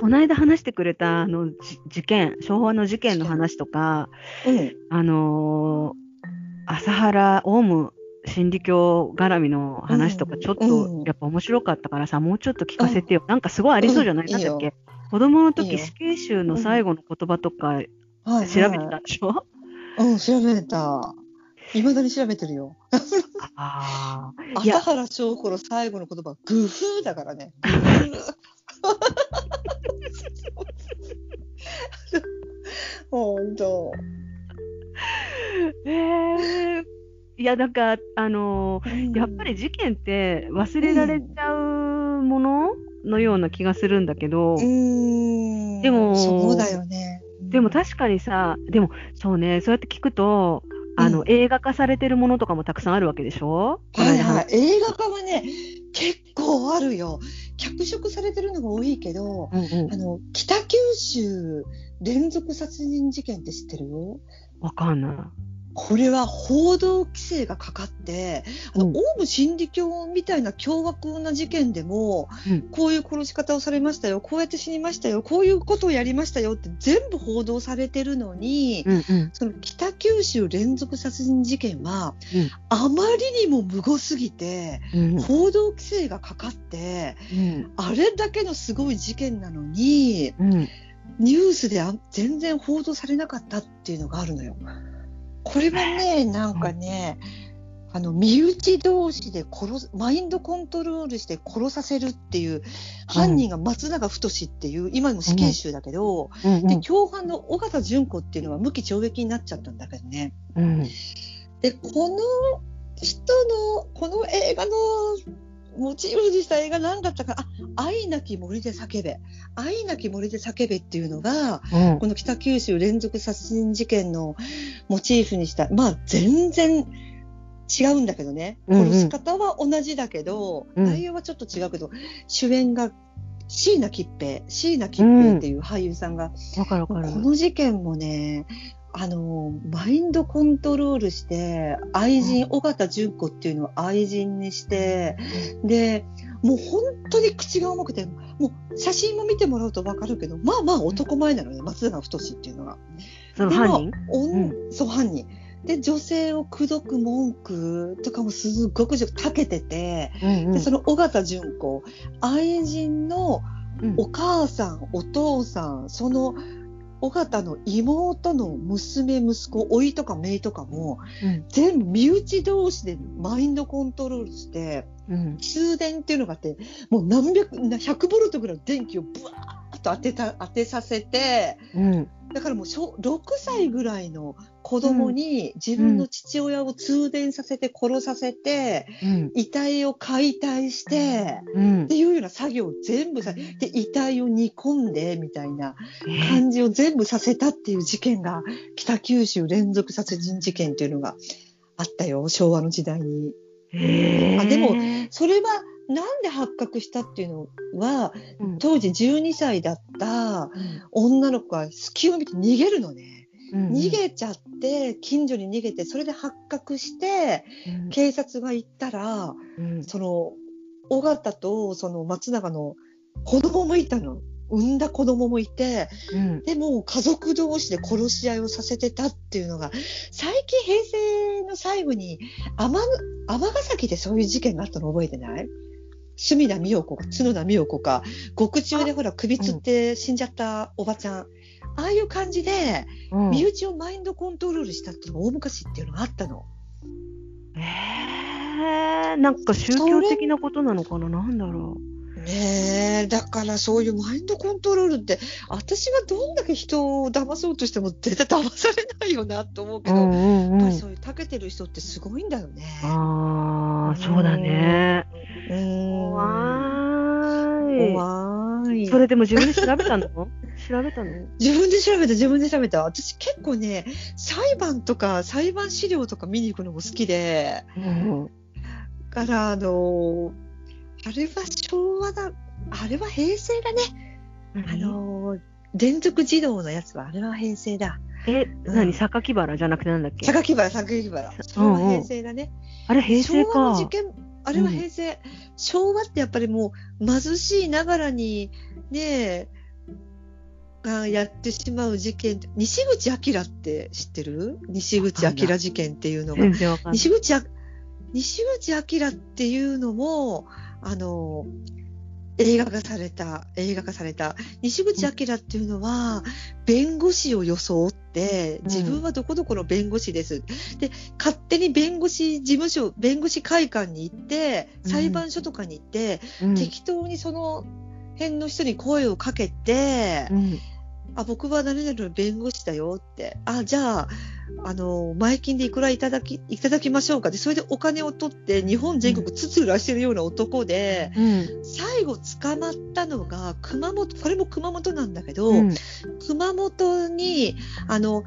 この間話してくれた、あの、じ事件、昭和の事件の話とか、うん。あのー朝原オウム真理教絡みの話とか、うん。ちょっとうん。やっぱ面白かったからさ、もうちょっと聞かせてよ。なんかすごいありそうじゃない、うんなんだっけ？子供のいい時、よ。死刑囚の最後の言葉とかはい、調べてたでしょ、うん、調べた。いまだに調べてるよ。あ 朝原翔子の最後の言葉、グフーだからね。グフー。ほんと。えーいや、なんか、あのーやっぱり事件って忘れられちゃうもののような気がするんだけど、うーん。でもそうだよね。でも確かにさ、でもそうね、そうやって聞くと、あの、うん映画化されてるものとかもたくさんあるわけでしょ？はいはい話。映画化はね、結構あるよ。脚色されてるのが多いけど、うんうんあの、北九州連続殺人事件って知ってる？わかんない。これは報道規制がかかって、あの、うん。オウム真理教みたいな凶悪な事件でも、うん。こういう殺し方をされましたよ、こうやって死にましたよ、こういうことをやりましたよって全部報道されてるのに、うんうん。その北九州連続殺人事件は、うん。あまりにも無謀すぎて、うん。報道規制がかかって、うん。あれだけのすごい事件なのに、うん。ニュースであ全然報道されなかったっていうのがあるのよ。これはね、なんかね、あの、身内同士で殺す、マインドコントロールして殺させるっていう、犯人が松永太っていう、今も死刑囚だけど、で、うん。うん。共犯の尾形純子っていうのは無期懲役になっちゃったんだけどね。うん。で、この人の、この映画のモチーフにした映画なんだったか、あ、愛なき森で叫べ。愛なき森で叫べっていうのが、うん。この北九州連続殺人事件のモチーフにした、まあ全然違うんだけどね。うんうん。殺し方は同じだけど、うん。内容はちょっと違うけど、主演が椎名桔平、椎名桔平っていう俳優さんが、わかるわかこる。の事件もね、あの、マインドコントロールして、愛人、尾形純子っていうのを愛人にして、で、もう本当に口が重くて、もう写真も見てもらうとわかるけど、まあまあ男前なのね、松永太っていうのが。その犯人？でもおん。そう、犯人。で、女性を口説く文句とかもすごくたけてて、うんで、その尾形純子、愛人のうん。お母さん、お父さん、その尾形の妹の娘、息子、甥とか姪とかも、うん。全部身内同士でマインドコントロールして、うん。通電っていうのがあって、もう何百、な100ボルトぐらいの電気をブワーッと当てた、当てさせて、うん。だからもう小6歳ぐらいの子供に自分の父親を通電させて殺させて、うん。遺体を解体して、うん。っていうような作業を全部さ、で、遺体を煮込んで、みたいなえ感じを全部させたっていう事件が、北九州連続殺人事件っていうのがあったよ、昭和の時代に。あでもそれは、なんで発覚したっていうのは、うん。当時12歳だったうん女の子が隙を見て逃げるのね。うん逃げちゃって、近所に逃げて、それで発覚して、うん。警察が行ったら、うん。その、尾形とその松永の子供もいたの。産んだ子供もいて、うん。でも家族同士で殺し合いをさせてたっていうのが、最近平成の最後に天天ヶ崎でそういう事件があったの覚えてない？隅田美代子か、角田美代子か、獄中でほら首つって死んじゃったおばちゃん。ああいう感じで、うん身内をマインドコントロールしたっていうのが大昔っていうのがあったの。えー、なんか宗教的なことなのかな？なんだろねえ、だからそういうマインドコントロールって、私はどんだけ人を騙そうとしても絶対騙されないよなと思うけう。ど、んうんうんやっぱりそういう長けてる人ってすごいんだよね。ああ、そうだね。うーん。怖い。怖い。それでも自分で調べたの？調べたの？自分で調べた、自分で調べた。私結構ね、裁判とか裁判資料とか見に行くのも好きで、うんだから、あのあれは昭和だ、あれは平成だね。あの連続児童のやつは、あれは平成だ。え、うん何？榊原じゃなくてなんだっけ？榊原、榊原。それは平成だね。あれ平成か昭和の事。件、あれは平成。昭和ってやっぱりもう貧しいながらに、ねえ、がやってしまう事件、西口明って知ってる？西口明事件っていうのが。西口あ、西口明っていうのも、あの、映画化された、映画化された。西口明っていうのは、弁護士を装って、自分はどこどこの弁護士です。で、勝手に弁護士事務所、弁護士会館に行って、うん裁判所とかに行って、うん適当にその辺の人に声をかけて、うんあ、僕は何々の弁護士だよって。あ、じゃあ、あの、前金でいくらいただき、いただきましょうか。で、それでお金を取って日本全国つつらしてるような男で、うん最後捕まったのが熊本、これも熊本なんだけど、うん熊本に、あの、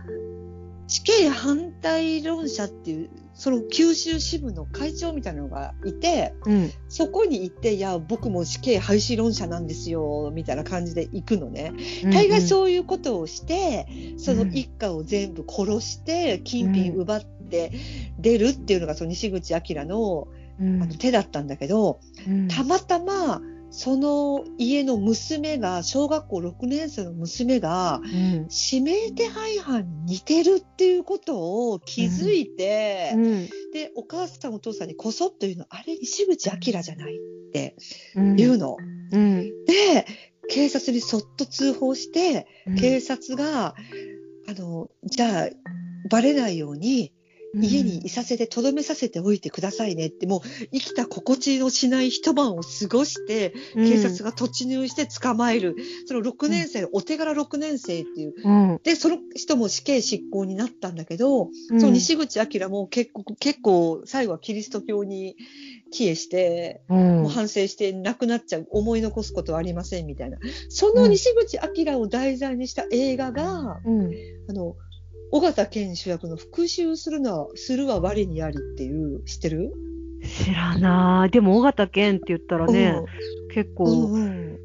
死刑反対論者っていう、その九州支部の会長みたいなのがいて、うん。そこに行って、いや、僕も死刑廃止論者なんですよ、みたいな感じで行くのね。大概そういうことをして、その一家を全部殺して、金品奪って出るっていうのが、その西口明のうん。あの手だったんだけど、うん。たまたま、その家の娘が、小学校6年生の娘が、うん。指名手配犯に似てるっていうことを気づいて、うん。で、お母さんお父さんにこそっというの、あれ西口明じゃないってうん。言うの。うん。で、警察にそっと通報して、警察が、あの、じゃあ、バレないように、家にいさせて、とどめさせておいてくださいねって、もう生きた心地のしない一晩を過ごして、警察が突入して捕まえる。その6年生、お手柄6年生っていう。うん。で、その人も死刑執行になったんだけど、うん。その西口明も結構、結構、最後はキリスト教に帰依して、うん。もう反省して亡くなっちゃう、思い残すことはありませんみたいな。その西口明を題材にした映画が、うん。あの、尾形健主役の復讐するのは、するは我にありっていう、知ってる？知らない。でも、尾形健って言ったらね、結うん、構、うんうん。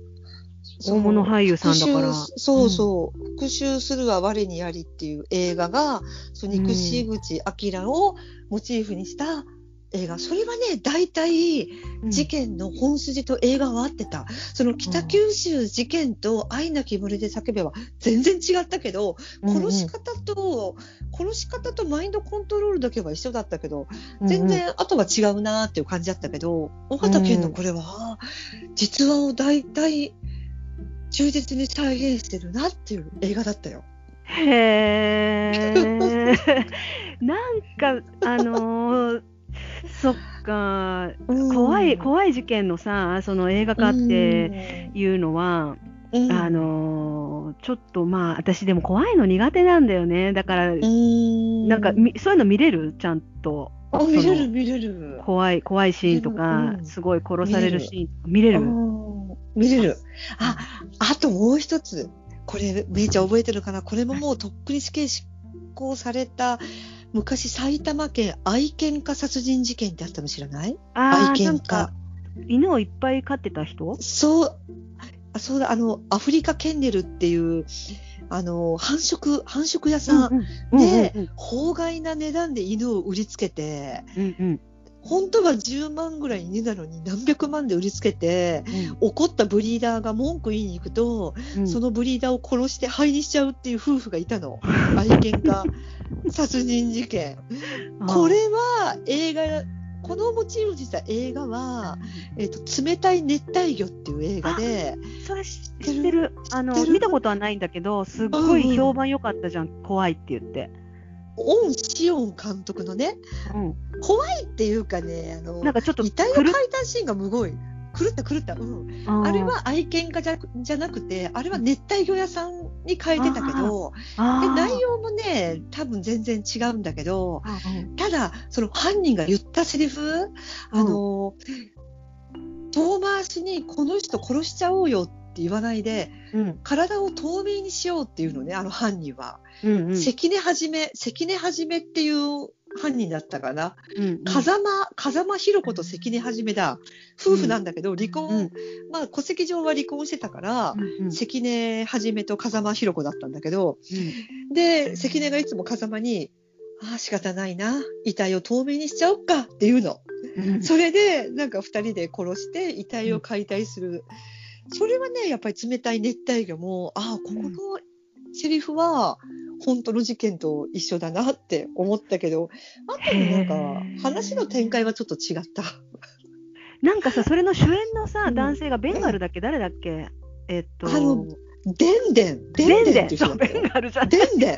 大物俳優さんだから。そうそう、復讐するは我にありっていう映画が、その西口明をモチーフにした映画。それはね、大体、事件の本筋と映画は合ってた。その北九州事件と愛なき森で叫べば全然違ったけど、殺し方と、殺し方とマインドコントロールだけは一緒だったけど、全然あとは違うなーっていう感じだったけど、尾形健のこれは、実話を大体忠実に再現してるなっていう映画だったよ。へえ。なんか、あのー そっか、怖い、怖い事件のさ、その映画化っていうのは、うん、あのーちょっとまあ、私でも怖いの苦手なんだよね。だから、うん、なんかみ、そういうの見れる？ちゃんと。あ、見れる見れる。怖い、怖いシーンとか、うん。すごい殺されるシーン、見れる？うん。見れる。あ、あともう一つ。これ、めいちゃん覚えてるかな？これももうとっくに死刑執行された、昔埼玉県愛犬家殺人事件ってあったの知らない？愛犬家。、犬をいっぱい飼ってた人？そう、あそうだ、あの、アフリカケンネルっていう、あの、繁殖、繁殖屋さん、うんでうん法外な値段で犬を売りつけて、うんうん。本当は10万ぐらい犬なのに何百万で売りつけて、うん。怒ったブリーダーが文句言いに行くと、うん。そのブリーダーを殺して灰にしちゃうっていう夫婦がいたの。愛犬家 殺人事件。これは映画、このモチーフにした映画は、えっ、と、冷たい熱帯魚っていう映画で、それ知てる。ってる？あの見たことはないんだけどすっごい評判良かったじゃん、怖いって言って、オン・シオン監督のね、うん、怖いっていうかね、あの、なんかちょっと遺体の解体シーンがむごい。狂った狂った。うん。あれは愛犬家じゃじゃなくて、あれは熱帯魚屋さんに変えてたけど、で内容もね、多分全然違うんだけど、ただ、その犯人が言ったセリフ、あの、遠回しにこの人殺しちゃおうよって言わないで、うん体を透明にしようっていうのね、あの犯人は。うんうん関根はじめ、関根はじめっていう犯人だったかな？うん風間、風間ひろ子と関根はじめだ。夫婦なんだけど、離婚、うんまあ戸籍上は離婚してたから、うんうん関根はじめと風間ひろ子だったんだけど、うんで、関根がいつも風間に、ああ、仕方ないな。遺体を透明にしちゃおっかっていうの。うんそれで、なんか二人で殺して遺体を解体する。それはね、やっぱり冷たい熱帯魚も、ああ、ここのセリフは、本当の事件と一緒だなって思ったけど、あとのなんか、話の展開はちょっと違った。なんかさ、それの主演のさ、うん。男性がベンガルだっけ、誰だっけ？えっと、あのでんでん、でんでんっていうベンデン、そう、ベンガルじゃん。でんでん。